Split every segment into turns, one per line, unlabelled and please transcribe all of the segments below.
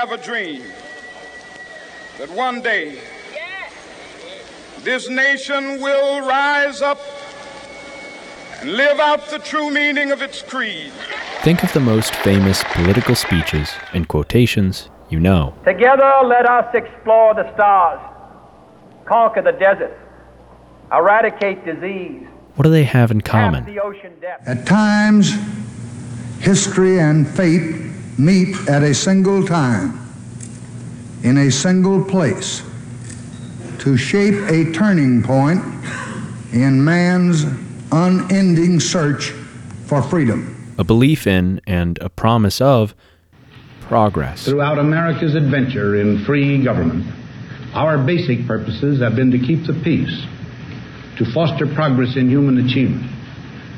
have a dream that one day this nation will rise up and live out the true meaning of its creed.
Think of the most famous political speeches and quotations you know.
Together, let us explore the stars, conquer the deserts, eradicate disease.
What do they have in common?
The ocean.
At times, history and fate meet at a single time, in a single place, to shape a turning point in man's unending search for freedom.
A belief in and a promise of progress.
Throughout America's adventure in free government, our basic purposes have been to keep the peace, to foster progress in human achievement,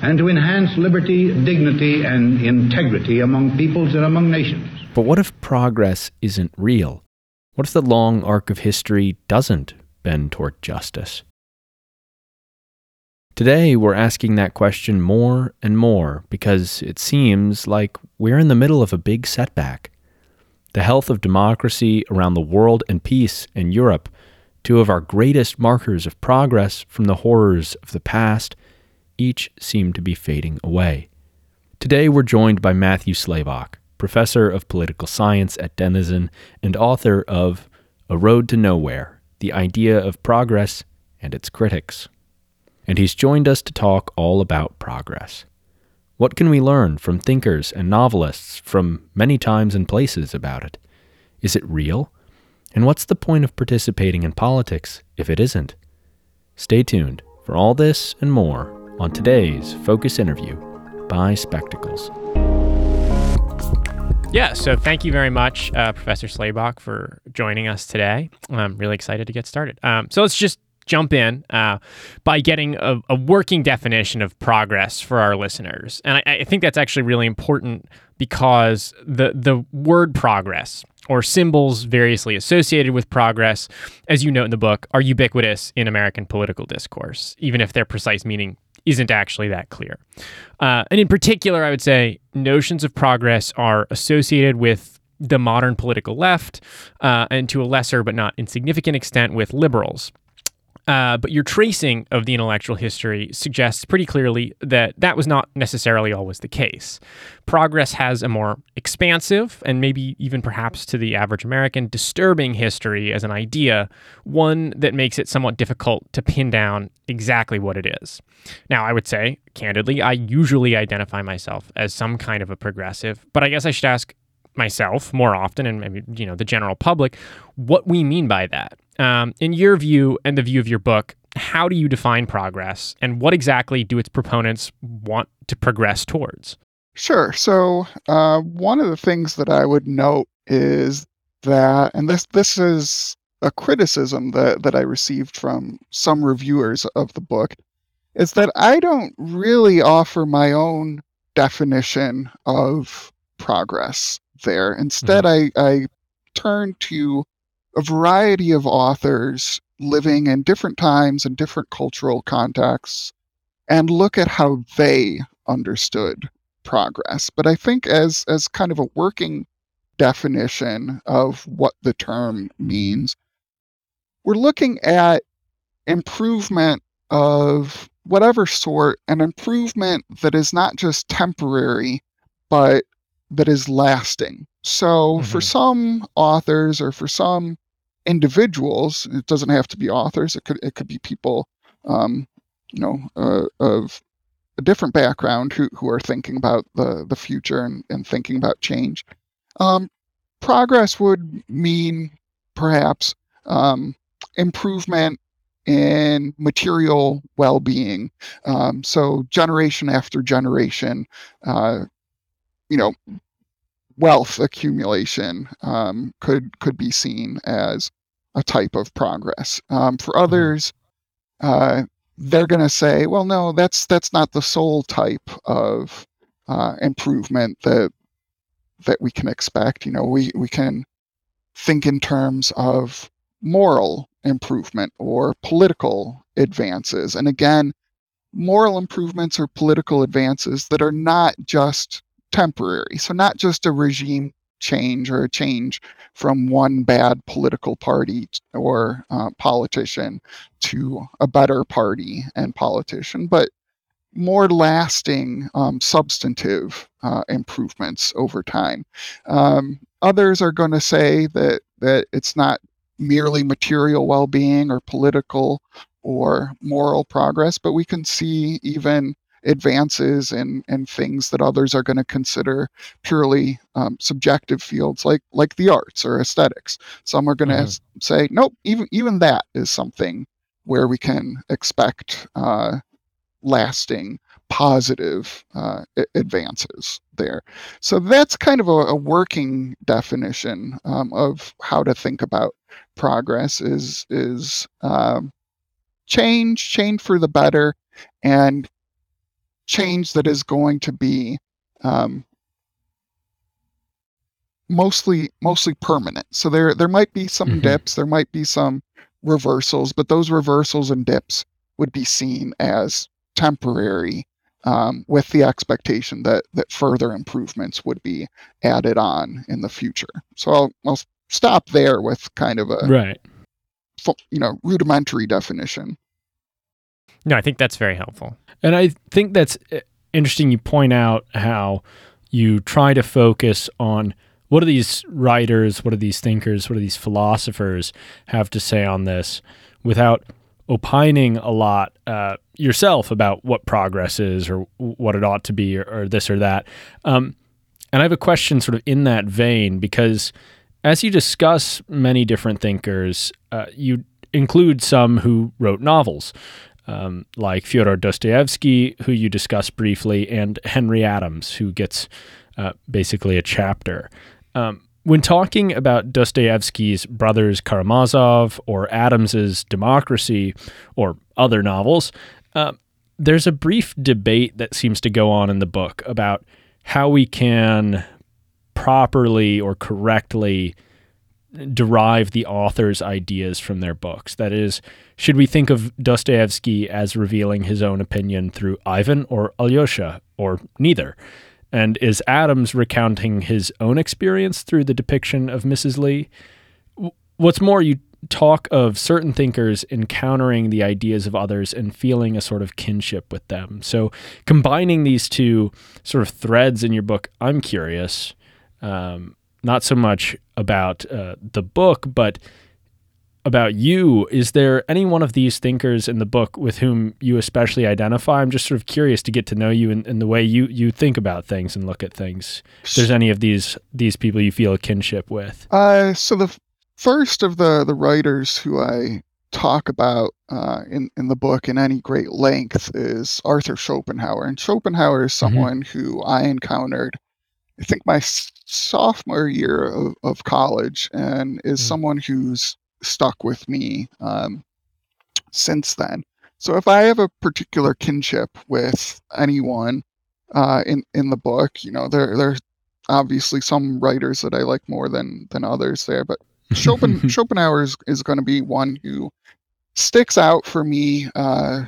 and to enhance liberty, dignity, and integrity among peoples and among nations.
But what if progress isn't real? What if the long arc of history doesn't bend toward justice? Today, we're asking that question more and more because it seems like we're in the middle of a big setback. The health of democracy around the world and peace in Europe, two of our greatest markers of progress from the horrors of the past, each seemed to be fading away. Today, we're joined by Matthew Slaboch, professor of political science at Denison and author of A Road to Nowhere The Idea of Progress and Its Critics and he's joined us to talk all about progress. What can we learn from thinkers and novelists from many times and places about it? Is it real? And what's the point of participating in politics if it isn't? Stay tuned for all this and more on today's Focus interview by Spectacles.
Yeah, so thank you very much, uh, Professor Slaboch, for joining us today. I'm really excited to get started. Um, so let's just jump in uh, by getting a, a, working definition of progress for our listeners. And I, I, think that's actually really important because the the word progress or symbols variously associated with progress, as you note in the book, are ubiquitous in American political discourse, even if their precise meaning isn't actually that clear. Uh, and in particular, I would say notions of progress are associated with the modern political left, uh, and to a lesser but not insignificant extent with liberals. Uh, but your tracing of the intellectual history suggests pretty clearly that that was not necessarily always the case. Progress has a more expansive and maybe even perhaps to the average American disturbing history as an idea, one that makes it somewhat difficult to pin down exactly what it is. Now, I would say, candidly, I usually identify myself as some kind of a progressive, but I guess I should ask myself more often and maybe you know the general public what we mean by that um, in your view and the view of your book, how do you define progress and what exactly do its proponents want to progress towards?
Sure. So, uh, one of the things that I would note is that, and this this is a criticism that, that I received from some reviewers of the book, is that I don't really offer my own definition of progress there. Instead, mm-hmm. I, I turn to a variety of authors living in different times and different cultural contexts and look at how they understood progress. But I think as as kind of a working definition of what the term means, we're looking at improvement of whatever sort, an improvement that is not just temporary, but that is lasting. So mm-hmm. for some authors or for some individuals. It doesn't have to be authors. It could it could be people, um, you know, uh, of a different background who who are thinking about the the future and, and thinking about change. Um, progress would mean perhaps um, improvement in material well-being. Um, so generation after generation, uh, you know, wealth accumulation um, could could be seen as a type of progress. Um, for mm-hmm. others, uh, they're going to say, "Well, no, that's that's not the sole type of uh, improvement that that we can expect." You know, we we can think in terms of moral improvement or political advances, and again, moral improvements or political advances that are not just temporary. So, not just a regime change or a change from one bad political party or uh, politician to a better party and politician, but more lasting um, substantive uh, improvements over time. Um, others are going to say that that it's not merely material well-being or political or moral progress, but we can see even advances and in things that others are going to consider purely um, subjective fields like like the arts or aesthetics. Some are going to mm-hmm. say, nope, even even that is something where we can expect uh, lasting positive uh, advances there. So that's kind of a, a working definition um, of how to think about progress is is um, change, change for the better, and change that is going to be um, mostly mostly permanent. So there there might be some mm-hmm. dips, there might be some reversals, but those reversals and dips would be seen as temporary um, with the expectation that that further improvements would be added on in the future. So I'll, I'll stop there with kind of a
right,
you know, rudimentary definition.
No, I think that's very helpful.
And I think that's uh, interesting. You point out how you try to focus on what do these writers, what do these thinkers, what do these philosophers have to say on this without opining a lot uh, yourself about what progress is or what it ought to be or, or this or that. Um, and I have a question sort of in that vein because as you discuss many different thinkers, uh, you include some who wrote novels um, like Fyodor Dostoevsky, who you discussed briefly, and Henry Adams, who gets uh, basically a chapter. Um, when talking about Dostoevsky's Brothers Karamazov or Adams's Democracy or other novels, uh, there's a brief debate that seems to go on in the book about how we can properly or correctly derive the author's ideas from their books. That is, should we think of Dostoevsky as revealing his own opinion through Ivan or Alyosha, or neither? And is Adams recounting his own experience through the depiction of Mrs. Lee? What's more, you talk of certain thinkers encountering the ideas of others and feeling a sort of kinship with them. So, combining these two sort of threads in your book, I'm curious. Um, not so much about uh, the book, but about you. Is there any one of these thinkers in the book with whom you especially identify? I'm just sort of curious to get to know you and, and the way you, you think about things and look at things. If there's any of these these people you feel a kinship with.
Uh, so the first of the the writers who I talk about uh, in in the book in any great length is Arthur Schopenhauer, and Schopenhauer is mm-hmm. someone mm-hmm. who I encountered I think my sophomore year of, of college, and is mm. someone who's stuck with me um, since then. So if I have a particular kinship with anyone uh, in in the book, you know, there there's obviously some writers that I like more than than others there, but Schopen, Schopenhauer is, is going to be one who sticks out for me uh,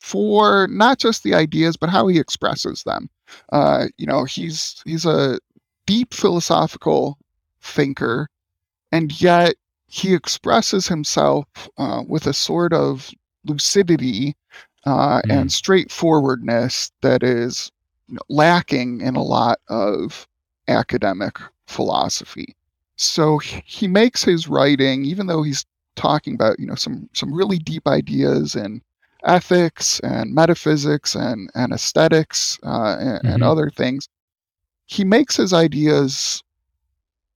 for not just the ideas, but how he expresses them. Uh, you know, he's he's a deep philosophical thinker, and yet he expresses himself uh, with a sort of lucidity uh, mm. and straightforwardness that is lacking in a lot of academic philosophy. So he makes his writing, even though he's talking about you know some some really deep ideas and ethics and metaphysics and, and aesthetics uh, and, mm-hmm. and, other things, he makes his ideas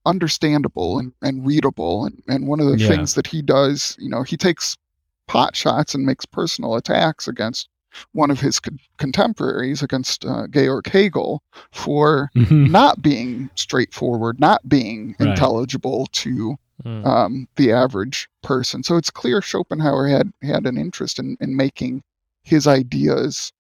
understandable and, and readable. And, and one of the yeah. things that he does, you know, he takes pot shots and makes personal attacks against one of his co- contemporaries, against uh, Georg Hegel, for mm-hmm. not being straightforward, not being right. intelligible to mm. um, the average person. So it's clear Schopenhauer had had an interest in, in making his ideas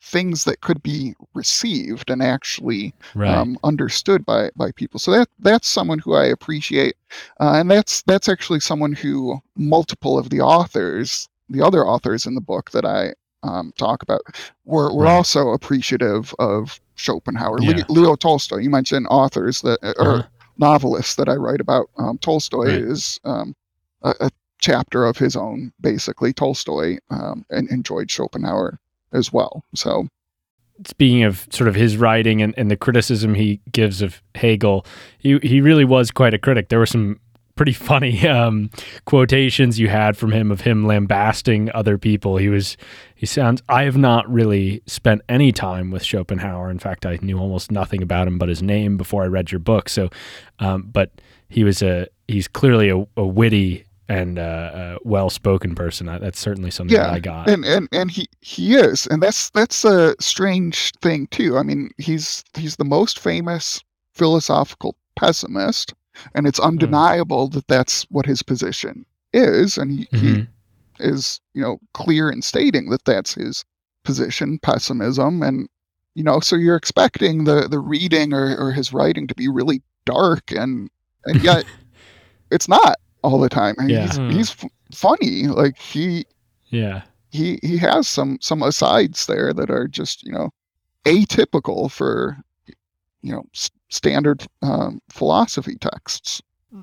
things that could be received and actually right. um, understood by by people. So that that's someone who I appreciate, uh, and that's that's actually someone who multiple of the authors, the other authors in the book that I um, talk about, were were right. also appreciative of Schopenhauer. Yeah. Leo Tolstoy. You mentioned authors that, or uh-huh novelist that I write about, um, Tolstoy,
Right.
is um, a, a chapter of his own, basically. Tolstoy um, and enjoyed Schopenhauer as well. So,
speaking of sort of his writing and, and the criticism he gives of Hegel, he he really was quite a critic. There were some pretty funny um, quotations you had from him of him lambasting other people. He was he sounds. I have not really spent any time with Schopenhauer. In fact, I knew almost nothing about him but his name before I read your book. So, um, but he was a he's clearly a, a witty and uh, uh, well-spoken person. I, that's certainly something that
yeah,
I got.
and and and he he is, and that's that's a strange thing too. I mean, he's he's the most famous philosophical pessimist, and it's undeniable that that's what his position is, and he, he
Mhm.
is you know clear in stating that that's his position, pessimism, and you know, so you're expecting the the reading or, or his writing to be really dark, and and yet it's not all the time.
Yeah.
He's
Hmm.
he's f- funny, like he
Yeah.
he he has some some asides there that are just you know atypical for you know s- standard um, philosophy texts.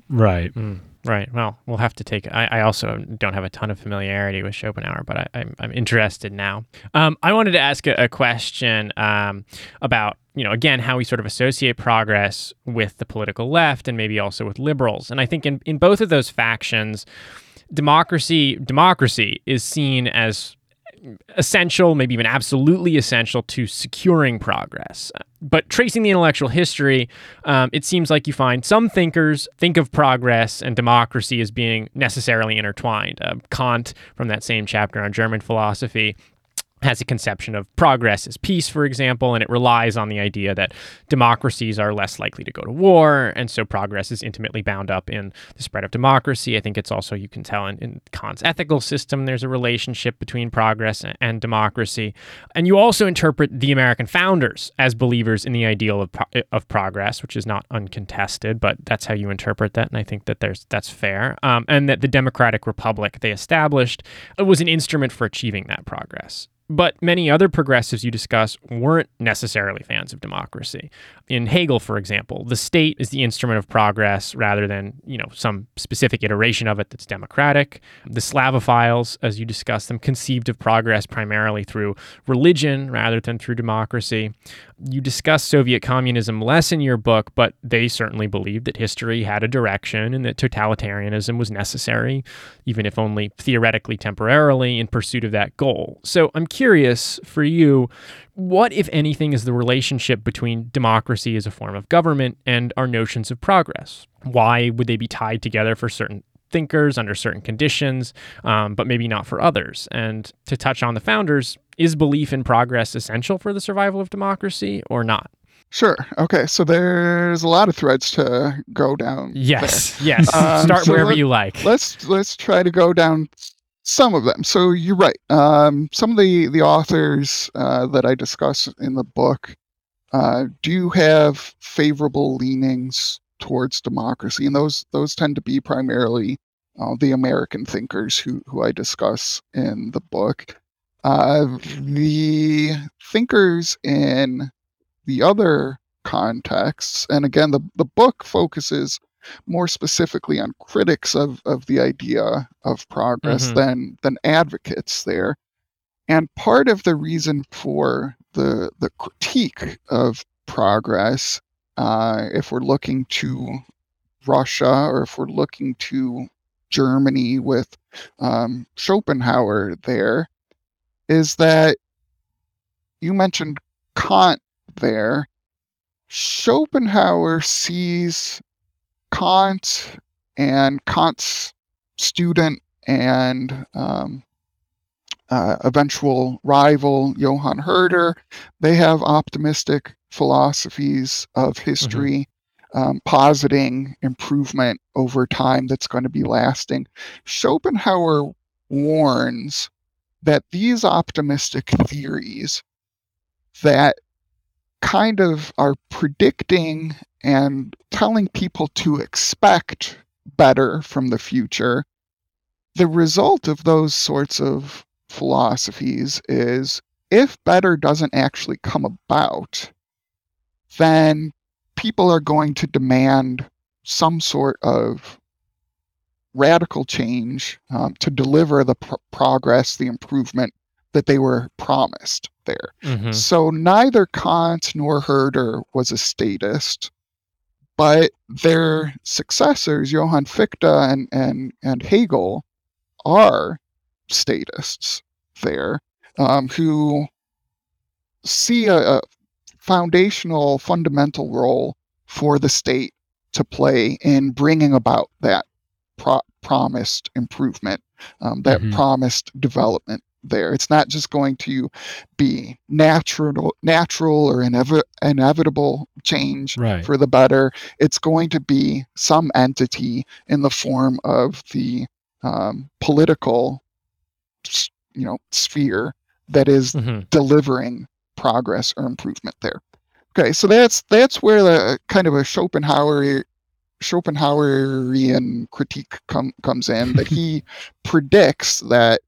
Right.
Mm, right. Well, we'll have to take. I, I also don't have a ton of familiarity with Schopenhauer, but I, I'm, I'm interested now. Um, I wanted to ask a, a question um, about, you know, again, how we sort of associate progress with the political left and maybe also with liberals. And I think in, in both of those factions, democracy democracy is seen as essential, maybe even absolutely essential to securing progress. But tracing the intellectual history, um, it seems like you find some thinkers think of progress and democracy as being necessarily intertwined. Uh, Kant, from that same chapter on German philosophy, has a conception of progress as peace, for example, and it relies on the idea that democracies are less likely to go to war, and so progress is intimately bound up in the spread of democracy. I think it's also, you can tell in, in Kant's ethical system, there's a relationship between progress and, and democracy. And you also interpret the American founders as believers in the ideal of, pro- of progress, which is not uncontested, but that's how you interpret that, and I think that there's that's fair. Um, and that the Democratic Republic they established was an instrument for achieving that progress. But many other progressives you discuss weren't necessarily fans of democracy. In Hegel, for example, the state is the instrument of progress rather than, you know, some specific iteration of it that's democratic. The Slavophiles, as you discuss them, conceived of progress primarily through religion rather than through democracy. You discuss Soviet communism less in your book, but they certainly believed that history had a direction and that totalitarianism was necessary, even if only theoretically temporarily, in pursuit of that goal. So I'm curious for you, what, if anything, is the relationship between democracy as a form of government and our notions of progress? Why would they be tied together for certain thinkers under certain conditions, um, but maybe not for others? And to touch on the founders, is belief in progress essential for the survival of democracy or not?
Sure. Okay. So there's a lot of threads to go down.
Yes, yes.
Um,
Start
so
wherever
let-
you like.
let's let's try to go down some of them. So you're right. Um, some of the the authors uh, that I discuss in the book uh, do have favorable leanings towards democracy, and those those tend to be primarily uh, the American thinkers who who I discuss in the book. Uh, the thinkers in the other contexts, and again, the the book focuses more specifically on critics of, of the idea of progress
Mhm.
than than advocates there. And part of the reason for the the critique of progress, uh, if we're looking to Russia or if we're looking to Germany with um, Schopenhauer there, is that you mentioned Kant there. Schopenhauer sees Kant and Kant's student and um, uh, eventual rival Johann Herder, they have optimistic philosophies of history, um, positing improvement over time that's going to be lasting. Schopenhauer warns that these optimistic theories that kind of are predicting and telling people to expect better from the future, the result of those sorts of philosophies is if better doesn't actually come about, then people are going to demand some sort of radical change um, to deliver the pr- progress, the improvement that they were promised there.
Mhm.
So neither Kant nor Herder was a statist, but their successors, Johann Fichte and, and, and Hegel, are statists there um, who see a, a foundational, fundamental role for the state to play in bringing about that pro- promised improvement, um, that
Mhm.
promised development there. It's not just going to be natural, natural or inevi- inevitable change
Right.
for the better. It's going to be some entity in the form of the um, political, you know, sphere that is
Mhm.
delivering progress or improvement there. Okay, so that's that's where the kind of a Schopenhauer Schopenhauerian critique com, comes in that he predicts that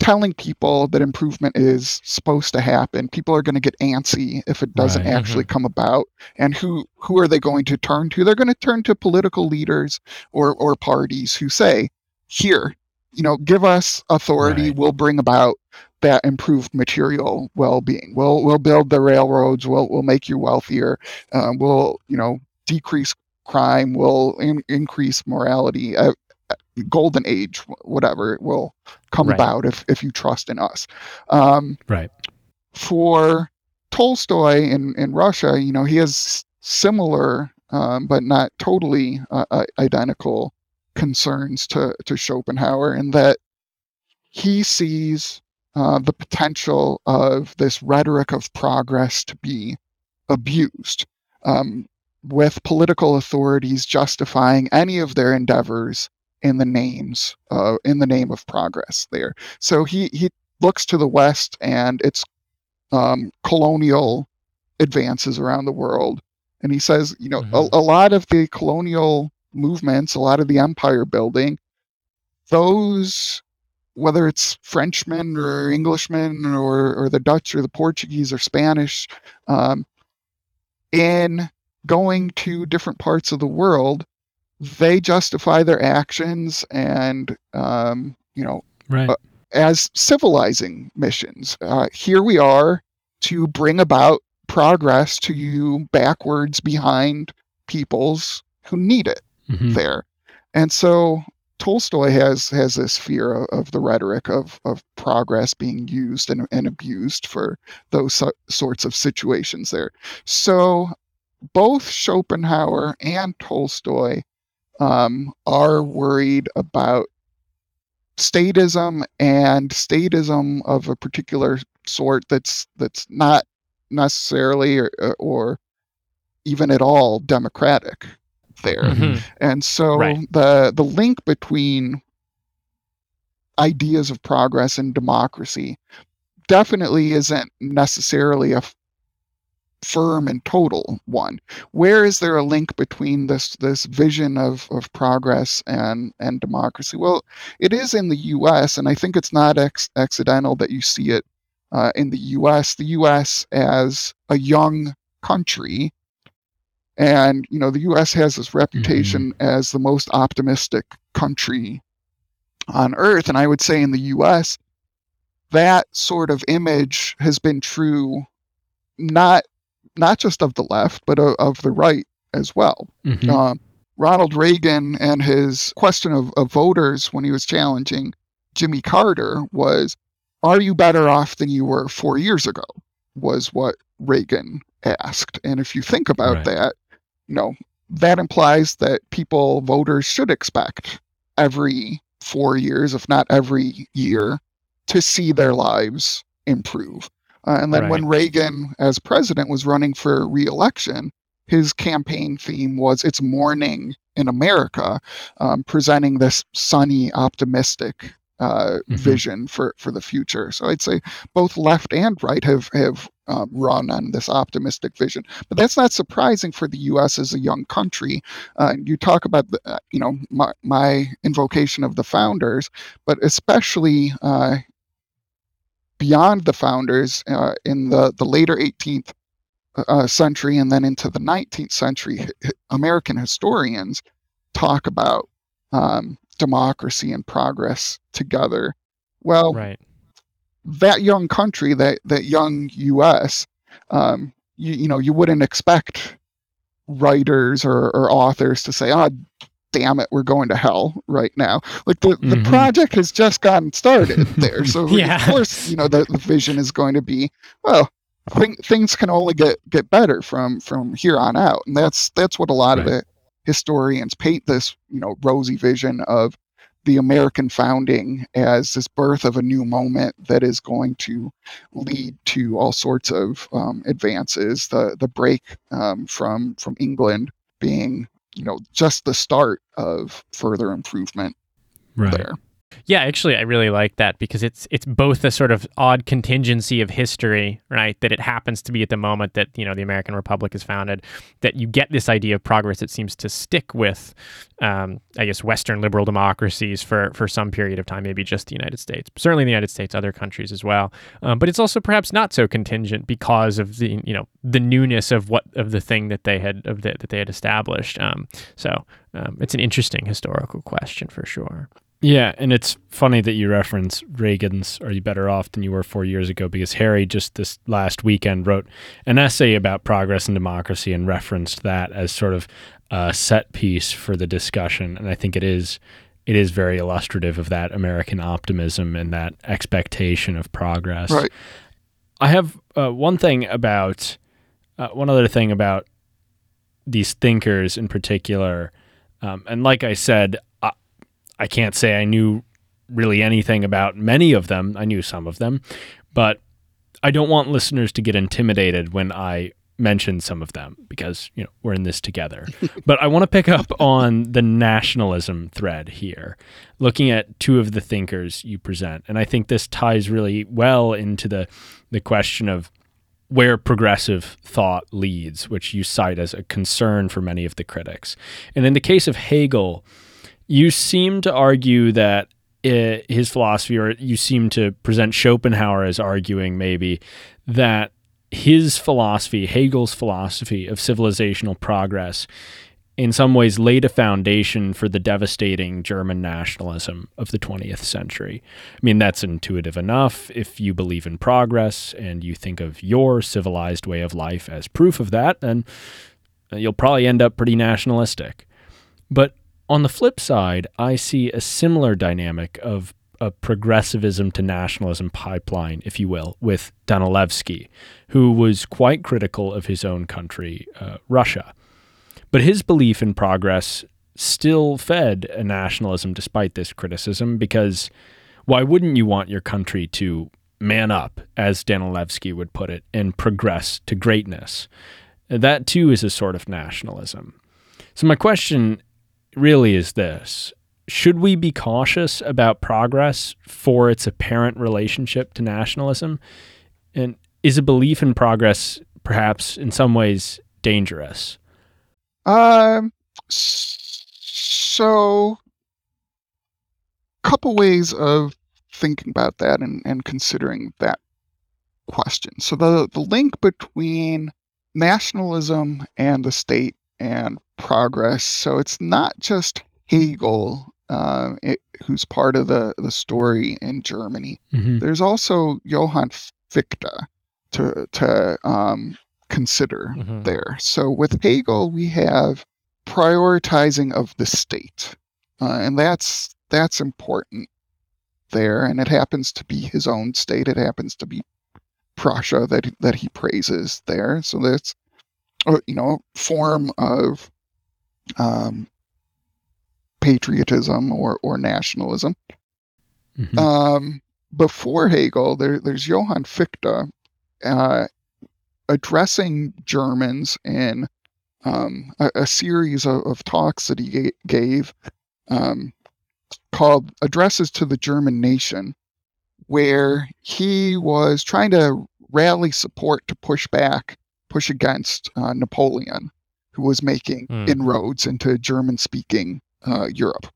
telling people that improvement is supposed to happen, people are going to get antsy if it doesn't
Right.
actually come about. And who who are they going to turn to? They're going to turn to political leaders or or parties who say, "Here, you know, give us authority.
Right.
We'll bring about that improved material well-being. We'll we'll build the railroads. We'll we'll make you wealthier. Uh, we'll you know decrease crime. We'll in, increase morality. Uh, golden age, whatever it will come
Right.
about if if you trust in us. Um,
Right.
for Tolstoy in, in Russia, you know, he has similar, um, but not totally uh, identical concerns to, to Schopenhauer in that he sees uh, the potential of this rhetoric of progress to be abused, um, with political authorities justifying any of their endeavors in the names uh, in the name of progress there. So he, he looks to the West and its um, colonial advances around the world. And he says, you know,
Mhm.
a, a lot of the colonial movements, a lot of the empire building, those, whether it's Frenchmen or Englishmen or, or the Dutch or the Portuguese or Spanish, um, in going to different parts of the world, they justify their actions and, um, you know,
Right.
Uh, as civilizing missions. Uh, here we are to bring about progress to you backwards behind peoples who need it
Mhm.
there. And so Tolstoy has has this fear of, of the rhetoric of, of progress being used and, and abused for those so- sorts of situations there. So both Schopenhauer and Tolstoy um, are worried about statism and statism of a particular sort that's that's not necessarily or, or even at all democratic there
Mhm.
and so
Right.
the the link between ideas of progress and democracy definitely isn't necessarily a firm and total one. Where is there a link between this this vision of, of progress and and democracy? Well, it is in the U.S. and I think it's not ex- accidental that you see it uh, in the U.S. The U.S. as a young country, and you know the U.S. has this reputation as the most optimistic country on earth, and I would say in the U.S. that sort of image has been true, not not just of the left, but of, of the right as well.
Mhm.
Um, Ronald Reagan and his question of, of voters when he was challenging Jimmy Carter was, Are you better off than you were four years ago? was what Reagan asked. And if you think about
Right.
that, you know, that implies that people, voters, should expect every four years, if not every year, to see their lives improve. Uh, and then when Reagan, as president, was running for reelection, his campaign theme was "It's morning in America," um, presenting this sunny, optimistic uh,
Mhm.
vision for for the future. So I'd say both left and right have have um, run on this optimistic vision. But that's not surprising for the U.S. as a young country. Uh, you talk about the, uh, you know my, my invocation of the founders, but especially uh, beyond the founders uh, in the the later 18th uh, century and then into the 19th century, American historians talk about um, democracy and progress together. Well,
right.
that young country, that that young U.S., um, you, you know, you wouldn't expect writers or, or authors to say, "Oh, damn it, we're going to hell right now." Like the, mm-hmm. the project has just gotten started there, so yeah. of course, you know, the, the vision is going to be, well, th- things can only get get better from from here on out, and that's that's what a lot right. of the historians paint this, you know, rosy vision of the American founding as this birth of a new moment that is going to lead to all sorts of um, advances. The the break um, from from England being you know just the start of further improvement right. there.
Yeah, actually, I really like that because it's it's both a sort of odd contingency of history, right? That it happens to be at the moment that you know the American Republic is founded, that you get this idea of progress that seems to stick with, um, I guess, Western liberal democracies for for some period of time, maybe just the United States, certainly the United States, other countries as well. Um, but it's also perhaps not so contingent because of the you know the newness of what of the thing that they had of the, that they had established. Um, so um, it's an interesting historical question for sure.
Yeah, and it's funny that you reference Reagan's Are You Better Off Than You Were Four Years Ago because Harry just this last weekend wrote an essay about progress and democracy and referenced that as sort of a set piece for the discussion. And I think it is it is very illustrative of that American optimism and that expectation of progress.
Right.
I have uh, one thing about uh, one other thing about these thinkers in particular. Um, and like I said, I can't say I knew really anything about many of them. I knew some of them, but I don't want listeners to get intimidated when I mention some of them because, you know, we're in this together. but I want to pick up on the nationalism thread here, looking at two of the thinkers you present. And I think this ties really well into the the question of where progressive thought leads, which you cite as a concern for many of the critics. And in the case of Hegel, you seem to argue that it, his philosophy, or you seem to present Schopenhauer as arguing maybe that his philosophy, Hegel's philosophy of civilizational progress, in some ways laid a foundation for the devastating German nationalism of the 20th century. I mean, that's intuitive enough if you believe in progress and you think of your civilized way of life as proof of that, then you'll probably end up pretty nationalistic. But on the flip side, I see a similar dynamic of a progressivism to nationalism pipeline, if you will, with Danilevsky, who was quite critical of his own country, uh, Russia. But his belief in progress still fed a nationalism despite this criticism, because why wouldn't you want your country to man up, as Danilevsky would put it, and progress to greatness? That too is a sort of nationalism. So, my question really is this should we be cautious about progress for its apparent relationship to nationalism? And is a belief in progress perhaps in some ways dangerous?
Um, so, a couple ways of thinking about that and, and considering that question. So, the, the link between nationalism and the state and progress. So it's not just Hegel uh, it, who's part of the, the story in Germany. Mm-hmm. There's also Johann Fichte to to um, consider mm-hmm. there. So with Hegel, we have prioritizing of the state, uh, and that's that's important there. And it happens to be his own state. It happens to be Prussia that that he praises there. So that's you know form of um, patriotism or, or nationalism. Mm-hmm. Um, before Hegel, there, there's Johann Fichte uh, addressing Germans in um, a, a, series of, of, talks that he ga- gave um, called Addresses to the German Nation, where he was trying to rally support to push back, push against uh, Napoleon who was making mm. inroads into German speaking uh, Europe.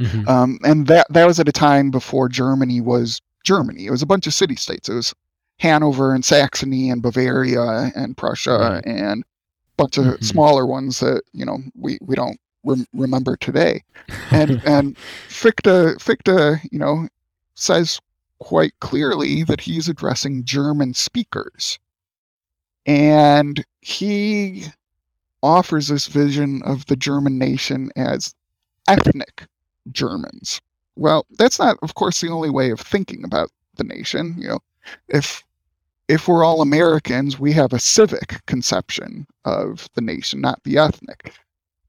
Mm-hmm. Um, and that that was at a time before Germany was Germany. It was a bunch of city states. It was Hanover and Saxony and Bavaria and Prussia right. and a bunch of mm-hmm. smaller ones that you know we we don't rem- remember today. And and Fichte Fichte you know says quite clearly that he's addressing German speakers, and he offers this vision of the German nation as ethnic Germans. Well, that's not, of course, the only way of thinking about the nation. You know, if if we're all Americans, we have a civic conception of the nation, not the ethnic.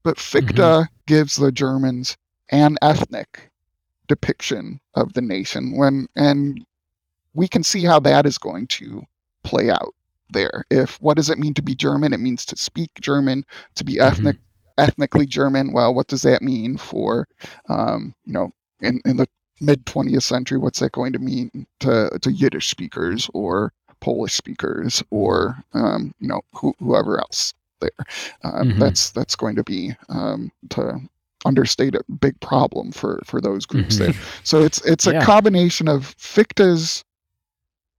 But Fichte mm-hmm. gives the Germans an ethnic depiction of the nation when and we can see how that is going to play out there. If what does it mean to be German? It means to speak German, to be ethnic, mm-hmm. ethnically German. Well, what does that mean for, um, you know, in, in the mid 20th century? What's that going to mean to, to Yiddish speakers or Polish speakers or, um, you know, wh- whoever else there? Um, mm-hmm. That's that's going to be um, to understate a big problem for for those groups mm-hmm. there. So it's it's a yeah. combination of Fichte's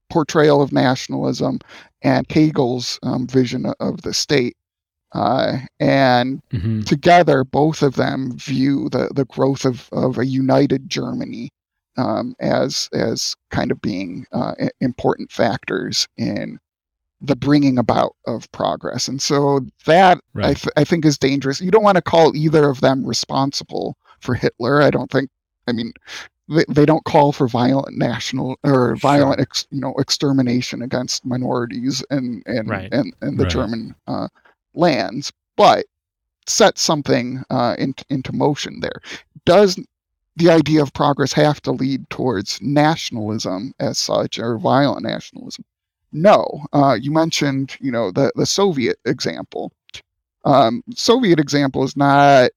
portrayal of nationalism and Hegel's um, vision of the state. Uh, and mm-hmm. together, both of them view the, the growth of, of a united Germany um, as as kind of being uh, important factors in the bringing about of progress. And so that right. I, th- I think is dangerous. You don't want to call either of them responsible for Hitler. I don't think. I mean, they, they don't call for violent national or violent sure. ex, you know extermination against minorities and and right. and, and the right. German uh, lands, but set something uh, in, into motion there. Does the idea of progress have to lead towards nationalism as such or violent nationalism? No. Uh, you mentioned you know the the Soviet example. Um, Soviet example is not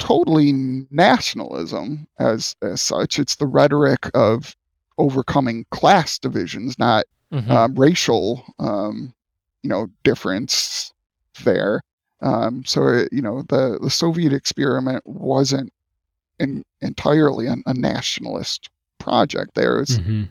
totally nationalism as as such. It's the rhetoric of overcoming class divisions, not mm-hmm. um, racial, um, you know, difference there. Um, so it, you know, the the Soviet experiment wasn't in, entirely an, a nationalist project. There was mm-hmm.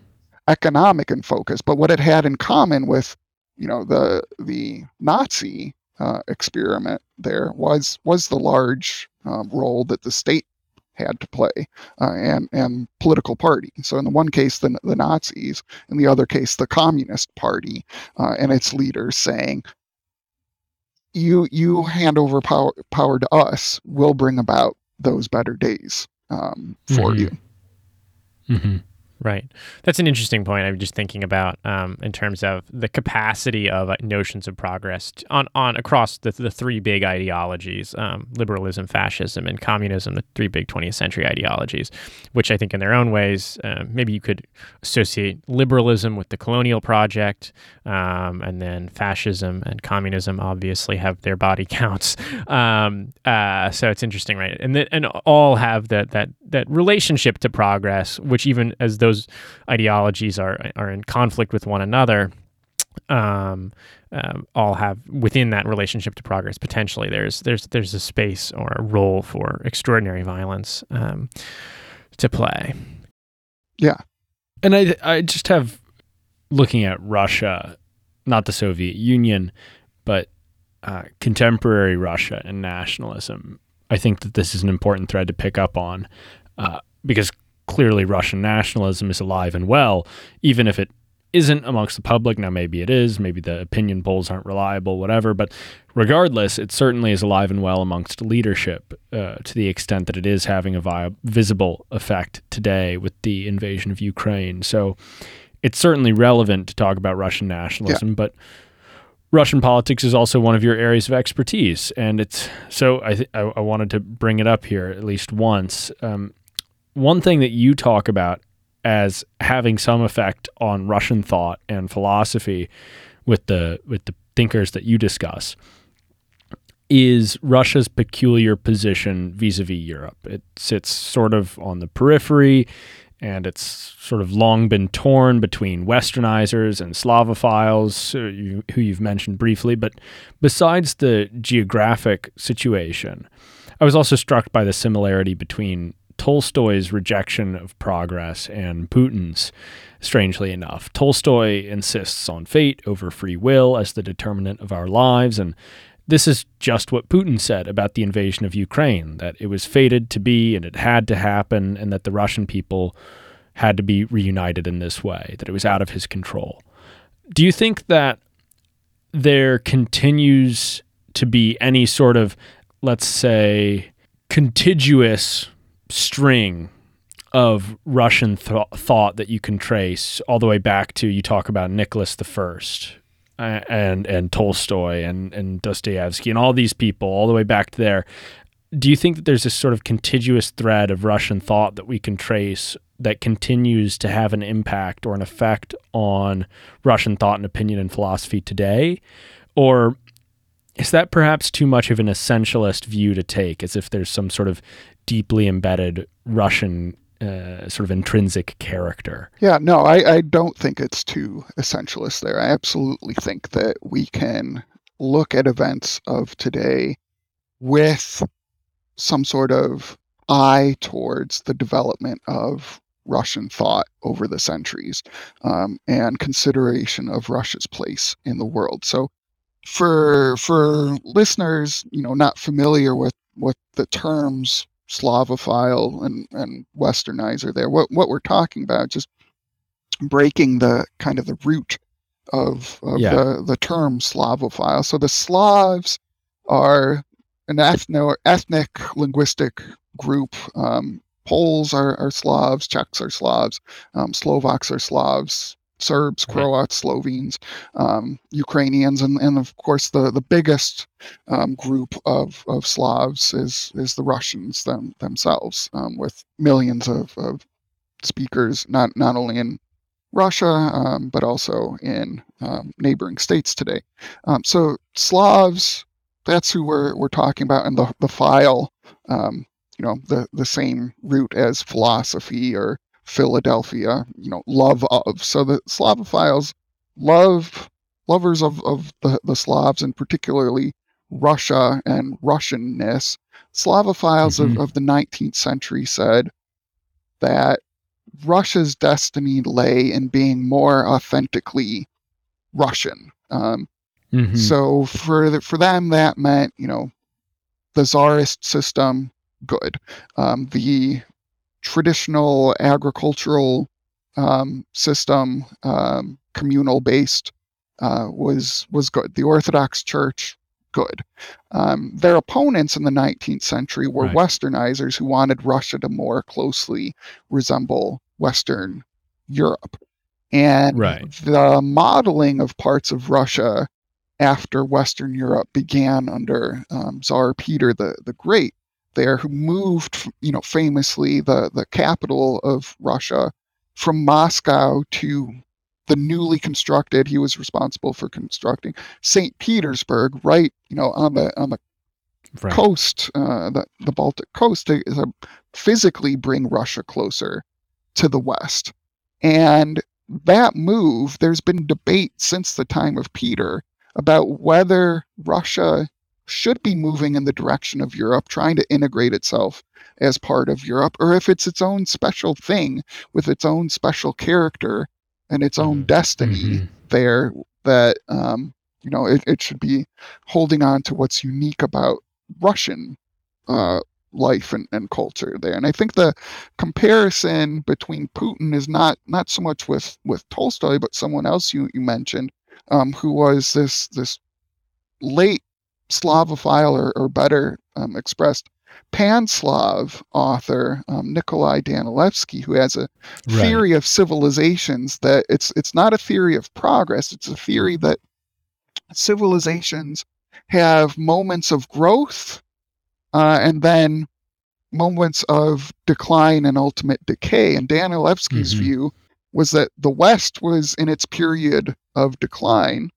economic in focus, but what it had in common with, you know, the the Nazi uh, experiment there was was the large um, role that the state had to play uh, and and political party. So in the one case, the, the Nazis, in the other case, the Communist Party uh, and its leaders saying, "You you hand over power power to us, we'll bring about those better days um, for mm-hmm. you."
Mm-hmm. Right. That's an interesting point. I'm just thinking about um, in terms of the capacity of uh, notions of progress on, on across the, the three big ideologies um, liberalism, fascism, and communism, the three big 20th century ideologies, which I think in their own ways, uh, maybe you could associate liberalism with the colonial project, um, and then fascism and communism obviously have their body counts. Um, uh, so it's interesting, right? And, and all have that, that, that relationship to progress, which even as those those ideologies are are in conflict with one another, um, um, all have within that relationship to progress potentially there's there's there's a space or a role for extraordinary violence um, to play.
Yeah,
and I I just have looking at Russia, not the Soviet Union, but uh, contemporary Russia and nationalism. I think that this is an important thread to pick up on uh, because clearly Russian nationalism is alive and well, even if it isn't amongst the public. Now, maybe it is, maybe the opinion polls aren't reliable, whatever. But regardless, it certainly is alive and well amongst leadership uh, to the extent that it is having a vi- visible effect today with the invasion of Ukraine. So it's certainly relevant to talk about Russian nationalism, yeah. but. Russian politics is also one of your areas of expertise, and it's so I, th- I, I wanted to bring it up here at least once. Um, one thing that you talk about as having some effect on Russian thought and philosophy with the with the thinkers that you discuss is Russia's peculiar position vis-a-vis Europe. It sits sort of on the periphery and it's sort of long been torn between westernizers and Slavophiles, who you've mentioned briefly. But besides the geographic situation, I was also struck by the similarity between Tolstoy's rejection of progress and Putin's, strangely enough. Tolstoy insists on fate over free will as the determinant of our lives, and this is just what Putin said about the invasion of Ukraine that it was fated to be and it had to happen, and that the Russian people had to be reunited in this way, that it was out of his control. Do you think that there continues to be any sort of, let's say, contiguous string of Russian th- thought that you can trace all the way back to you talk about Nicholas the First uh, and and Tolstoy and and Dostoevsky and all these people all the way back to there. Do you think that there's this sort of contiguous thread of Russian thought that we can trace that continues to have an impact or an effect on Russian thought and opinion and philosophy today? Or is that perhaps too much of an essentialist view to take, as if there's some sort of deeply embedded Russian uh, sort of intrinsic character?
Yeah, no, I, I don't think it's too essentialist there. I absolutely think that we can look at events of today with some sort of eye towards the development of Russian thought over the centuries um, and consideration of Russia's place in the world. So for for listeners, you know, not familiar with with the terms Slavophile and and Westernizer, there, what what we're talking about, just breaking the kind of the root of, of yeah. the the term Slavophile. So the Slavs are an ethno ethnic linguistic group. Um, Poles are, are Slavs, Czechs are Slavs, um, Slovaks are Slavs, Serbs, Croats, Slovenes, um, Ukrainians, and, and of course the, the biggest um, group of, of Slavs is is the Russians them, themselves, um, with millions of, of speakers not not only in Russia um, but also in um, neighboring states today. Um, so Slavs, that's who we're we're talking about, and the the file, you know, the the same root as philosophy or Philadelphia, you know, love of. So the Slavophiles love lovers of, of the, the Slavs and particularly Russia and Russianness. Slavophiles mm-hmm. of, of the 19th century said that Russia's destiny lay in being more authentically Russian. Um, mm-hmm. So for the, for them, that meant you know the czarist system, good. Um, the traditional agricultural um, system, um, communal based, uh, was was good. The Orthodox Church, good. Um, their opponents in the 19th century were right. Westernizers who wanted Russia to more closely resemble Western Europe, and right. the modeling of parts of Russia after Western Europe began under um, Tsar Peter the the Great there who moved, you know, famously the, the capital of Russia from Moscow to the newly constructed, he was responsible for constructing St. Petersburg, right, you know, on the on the right. coast, uh, the, the Baltic coast, to, to physically bring Russia closer to the West. And that move, there's been debate since the time of Peter about whether Russia should be moving in the direction of Europe, trying to integrate itself as part of Europe, or if it's its own special thing with its own special character and its own mm-hmm. destiny mm-hmm. there that um, you know it, it should be holding on to what's unique about Russian uh, life and, and culture there. And I think the comparison between Putin is not not so much with with Tolstoy, but someone else you you mentioned, um, who was this this late Slavophile, or, or better um, expressed, Pan-Slav author um, Nikolai Danilevsky, who has a right. theory of civilizations that it's it's not a theory of progress; it's a theory that civilizations have moments of growth uh, and then moments of decline and ultimate decay. And Danilevsky's mm-hmm. view was that the West was in its period of decline,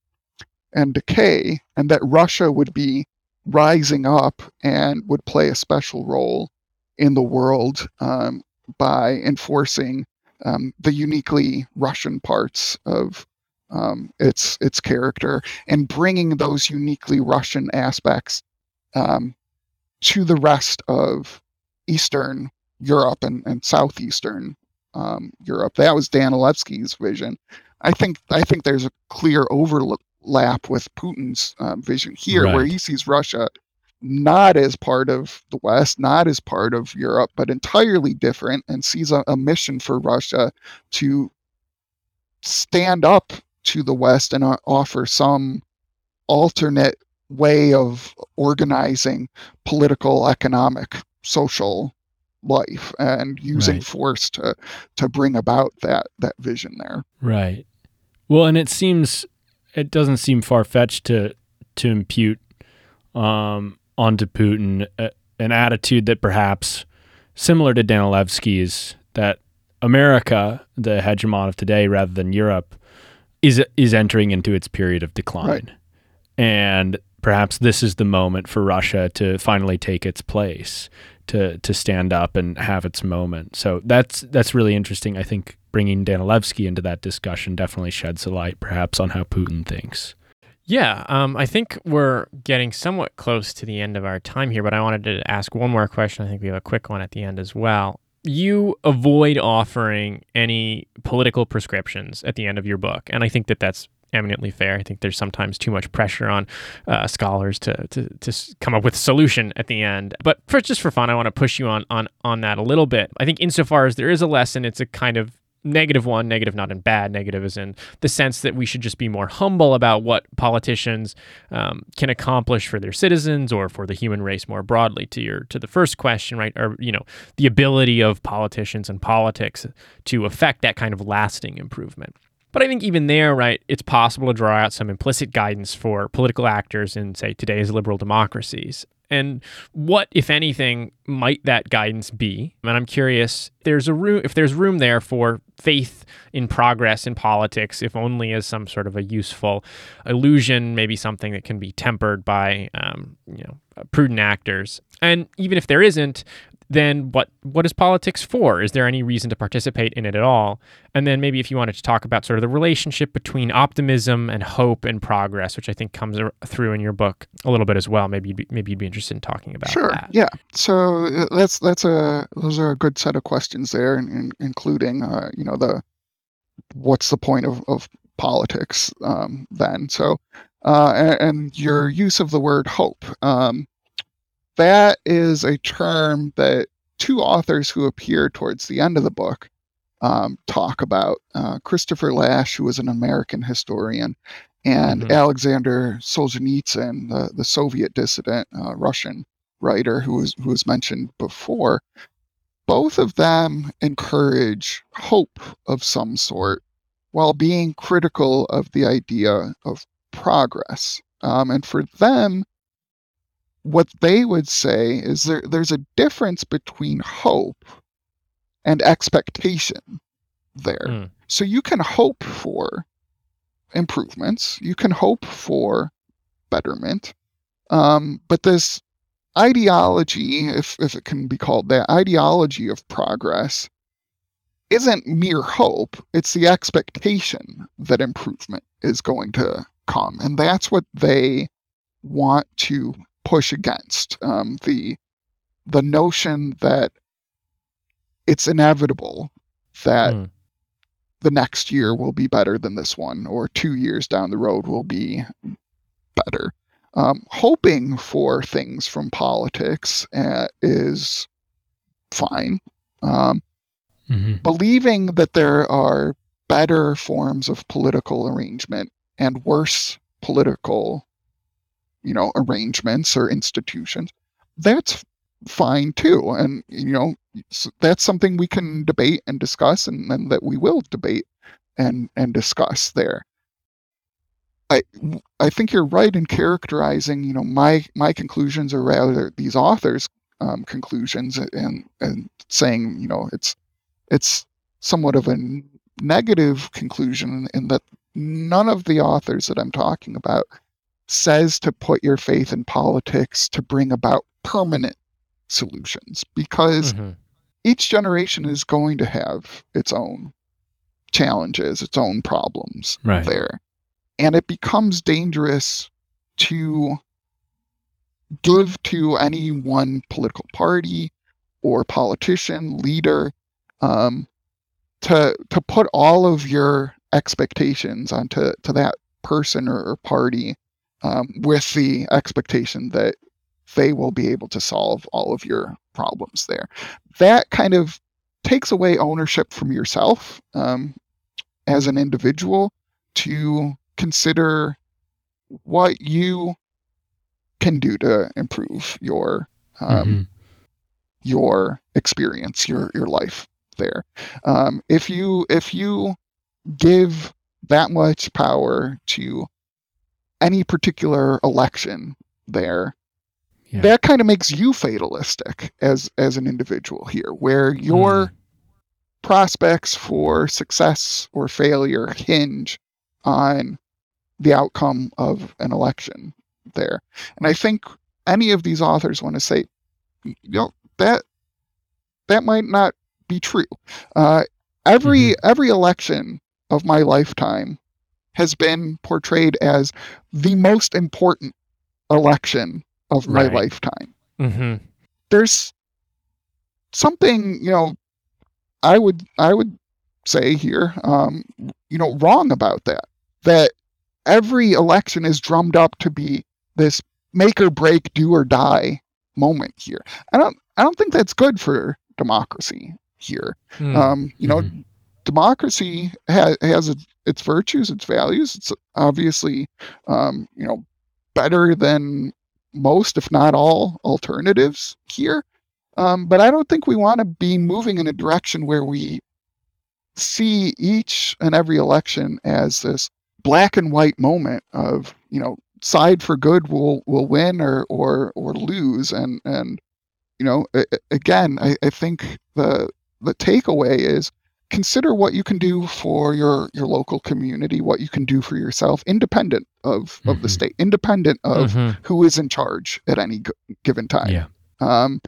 and decay, and that Russia would be rising up and would play a special role in the world um, by enforcing um, the uniquely Russian parts of um, its its character and bringing those uniquely Russian aspects um, to the rest of Eastern Europe and, and southeastern um, Europe. That was Danilevsky's vision. I think I think there's a clear overlap with Putin's uh, vision here, right. where he sees Russia not as part of the West, not as part of Europe, but entirely different, and sees a, a mission for Russia to stand up to the West and uh, offer some alternate way of organizing political, economic, social life and using right. force to to bring about that that vision there.
Right. Well, and it seems it doesn't seem far fetched to to impute um, onto Putin a, an attitude that perhaps similar to Danilevsky's that America, the hegemon of today, rather than Europe, is is entering into its period of decline, right. and perhaps this is the moment for Russia to finally take its place, to to stand up and have its moment. So that's that's really interesting. I think bringing Danilevsky into that discussion definitely sheds a light, perhaps, on how Putin thinks.
Yeah, um, I think we're getting somewhat close to the end of our time here, but I wanted to ask one more question. I think we have a quick one at the end as well. You avoid offering any political prescriptions at the end of your book, and I think that that's eminently fair. I think there's sometimes too much pressure on uh, scholars to, to to come up with a solution at the end. But for just for fun, I want to push you on on on that a little bit. I think insofar as there is a lesson, it's a kind of negative one, negative not in bad, negative is in the sense that we should just be more humble about what politicians um, can accomplish for their citizens or for the human race more broadly. To your to the first question, right? Or you know the ability of politicians and politics to affect that kind of lasting improvement. But I think even there, right, it's possible to draw out some implicit guidance for political actors in, say, today's liberal democracies. And what, if anything, might that guidance be? And I'm curious, there's a room if there's room there for faith in progress in politics, if only as some sort of a useful illusion, maybe something that can be tempered by, um, you know, prudent actors. And even if there isn't, then what what is politics for? Is there any reason to participate in it at all? And then maybe if you wanted to talk about sort of the relationship between optimism and hope and progress, which I think comes through in your book a little bit as well. Maybe you'd be, maybe you'd be interested in talking about
sure.
that.
Yeah. So uh, that's that's a those are a good set of questions there, including uh, you know the what's the point of of politics um, then? So uh, and, and, your use of the word hope. Um, that is a term that two authors who appear towards the end of the book um, talk about uh, Christopher Lasch, who was an American historian, and mm-hmm. Alexander Solzhenitsyn, the, the Soviet dissident uh, Russian writer who was, who was mentioned before. Both of them encourage hope of some sort while being critical of the idea of progress. Um, and for them, what they would say is there, there's a difference between hope and expectation there. Mm. So you can hope for improvements, you can hope for betterment, um, but this ideology, if, if it can be called that, ideology of progress isn't mere hope, it's the expectation that improvement is going to come. And that's what they want to push against um, the the notion that it's inevitable that mm. the next year will be better than this one, or two years down the road will be better. Um, hoping for things from politics uh, is fine. Um, mm-hmm. Believing that there are better forms of political arrangement and worse political you know, arrangements or institutions, that's fine too. And, you know, that's something we can debate and discuss and, and that we will debate and, and discuss there. I, I think you're right in characterizing, you know, my, my conclusions or rather these authors' um, conclusions and, and saying, you know, it's, it's somewhat of a negative conclusion in that none of the authors that I'm talking about says to put your faith in politics to bring about permanent solutions because mm-hmm. each generation is going to have its own challenges, its own problems right. there. And it becomes dangerous to give to any one political party or politician, leader, um, to to put all of your expectations onto to that person or, or party um, with the expectation that they will be able to solve all of your problems there. That kind of takes away ownership from yourself um, as an individual to consider what you can do to improve your um, mm-hmm. your experience, your your life there. Um, if you if you give that much power to any particular election there, yeah. that kind of makes you fatalistic as as an individual here, where your mm. prospects for success or failure hinge on the outcome of an election there. And I think any of these authors want to say, you know, that that might not be true. Uh, every mm-hmm. every election of my lifetime has been portrayed as the most important election of my right. lifetime. Mm-hmm. There's something, you know, I would I would say here, um, you know, wrong about that. That every election is drummed up to be this make or break, do or die moment here. I don't I don't think that's good for democracy here. Mm. Um, you know, mm-hmm. Democracy ha- has a, its virtues, its values. It's obviously, um, you know, better than most, if not all, alternatives here. Um, but I don't think we want to be moving in a direction where we see each and every election as this black and white moment of, you know, side for good will will win or or or lose and and you know again I, I think the the takeaway is consider what you can do for your your local community what you can do for yourself independent of mm-hmm. of the mm-hmm. state independent of mm-hmm. who is in charge at any g- given time
yeah
um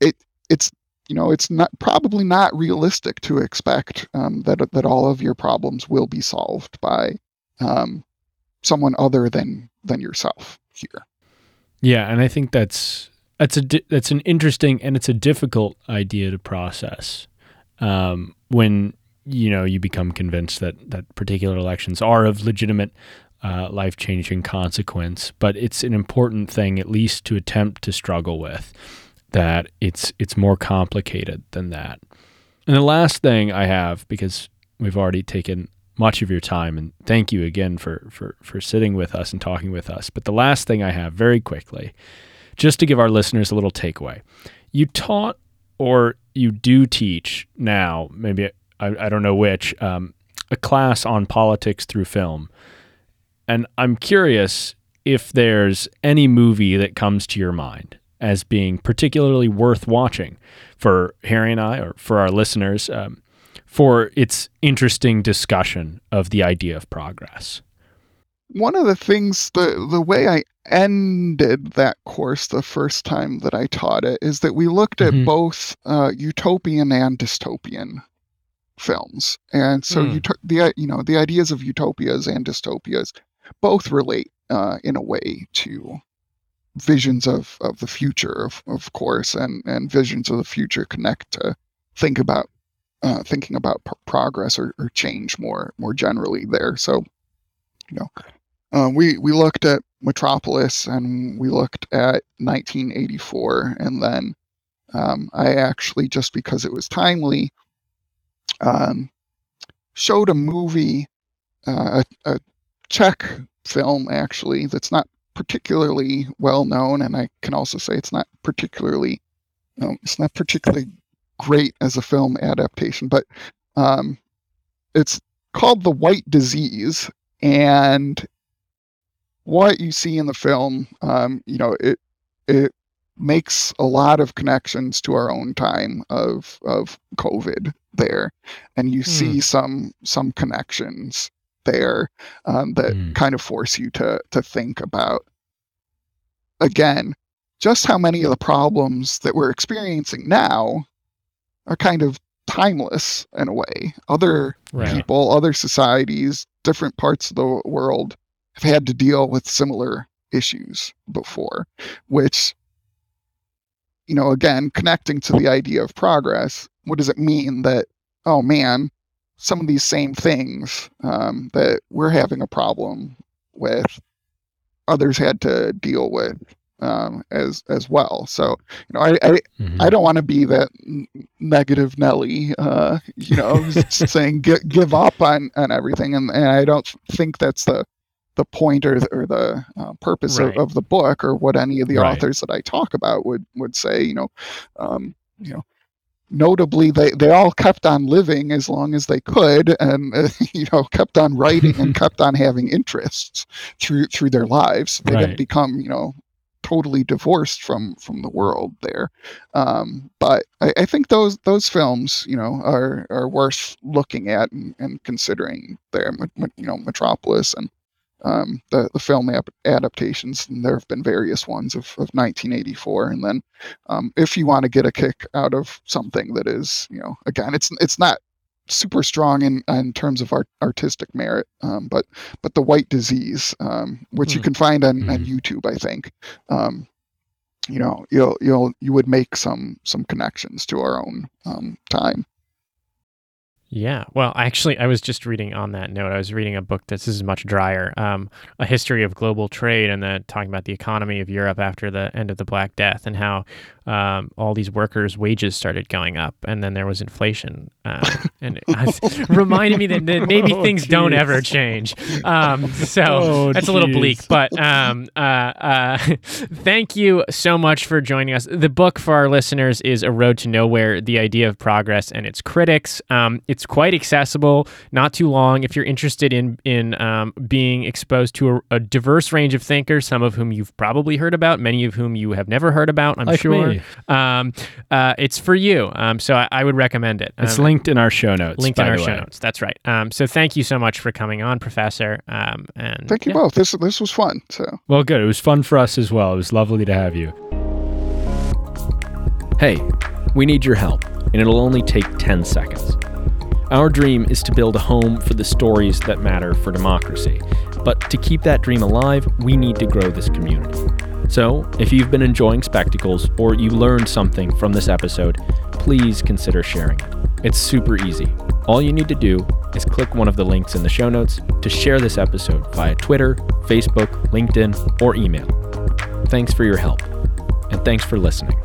it it's you know it's not probably not realistic to expect um, that that all of your problems will be solved by um, someone other than than yourself here
yeah and i think that's that's a that's an interesting and it's a difficult idea to process um, when you know you become convinced that that particular elections are of legitimate uh, life changing consequence. But it's an important thing, at least, to attempt to struggle with. That it's it's more complicated than that. And the last thing I have, because we've already taken much of your time, and thank you again for for for sitting with us and talking with us. But the last thing I have, very quickly, just to give our listeners a little takeaway. You taught or you do teach now, maybe I, I don't know which, um, a class on politics through film. And I'm curious if there's any movie that comes to your mind as being particularly worth watching for Harry and I, or for our listeners, um, for its interesting discussion of the idea of progress.
One of the things, the the way I ended that course the first time that I taught it is that we looked at mm-hmm. both uh, utopian and dystopian films, and so mm. ut- the you know the ideas of utopias and dystopias both relate uh, in a way to visions of, of the future, of, of course, and, and visions of the future connect to think about uh, thinking about p- progress or, or change more more generally there. So, you know, uh, we we looked at Metropolis and we looked at 1984, and then um, I actually just because it was timely um, showed a movie, uh, a, a Czech film actually that's not particularly well known, and I can also say it's not particularly um, it's not particularly great as a film adaptation, but um, it's called The White Disease, and what you see in the film, um, you know, it it makes a lot of connections to our own time of of COVID there, and you mm. see hmm. some some connections there um, that mm. kind of force you to to think about again just how many of the problems that we're experiencing now are kind of timeless in a way. Other right. people, other societies, different parts of the world have had to deal with similar issues before, which you know, again, connecting to the idea of progress, what does it mean that, oh man, some of these same things um, that we're having a problem with, others had to deal with um, as as well. So you know, I I, mm-hmm. I don't want to be that negative Nelly, uh, you know, saying give give up on on everything, and, and I don't think that's the the point or the, or the uh, purpose right. of, of, the book or what any of the right. authors that I talk about would would say. You know, um, you know, notably they, they all kept on living as long as they could and uh, you know kept on writing and kept on having interests through through their lives they right. didn't become you know totally divorced from from the world there um, but I, I, think those those films you know are are worth looking at and, and considering there you know metropolis and um, the, the film ap- adaptations, and there have been various ones of, of 1984. And then, um, if you want to get a kick out of something that is, you know, again, it's it's not super strong in in terms of art, artistic merit, um, but but the White Disease, um, which mm. you hmm. can find on, mm. on hmm. YouTube, I think. Um, you know, you'll you'll you would make some some connections to our own um, time.
Yeah. Well, actually, I was just reading on that note. I was reading a book that's this is much drier, um, a history of global trade, and then talking about the economy of Europe after the end of the Black Death and how um, all these workers' wages started going up, and then there was inflation, uh, and it reminded me that, that maybe oh, things don't ever change. Um, so oh, that's geez. a little bleak, but um, uh, uh, thank you so much for joining us. The book for our listeners is A Road to Nowhere: The Idea of Progress and Its Critics. Um, it's quite accessible, not too long. If you're interested in in um, being exposed to a, a, diverse range of thinkers, some of whom you've probably heard about, many of whom you have never heard about, I'm like sure. Me. Um, uh, it's for you. Um, so I, I, would recommend it.
It's um, linked in our show notes.
Linked in our show notes. That's right. Um, so thank you so much for coming on, Professor. Um, and
thank you yeah. both. This this was fun. So
well, good. It was fun for us as well. It was lovely to have you. Hey, we need your help, and it'll only take 10 seconds. Our dream is to build a home for the stories that matter for democracy. But to keep that dream alive, we need to grow this community. So, if you've been enjoying spectacles or you learned something from this episode, please consider sharing it. It's super easy. All you need to do is click one of the links in the show notes to share this episode via Twitter, Facebook, LinkedIn, or email. Thanks for your help, and thanks for listening.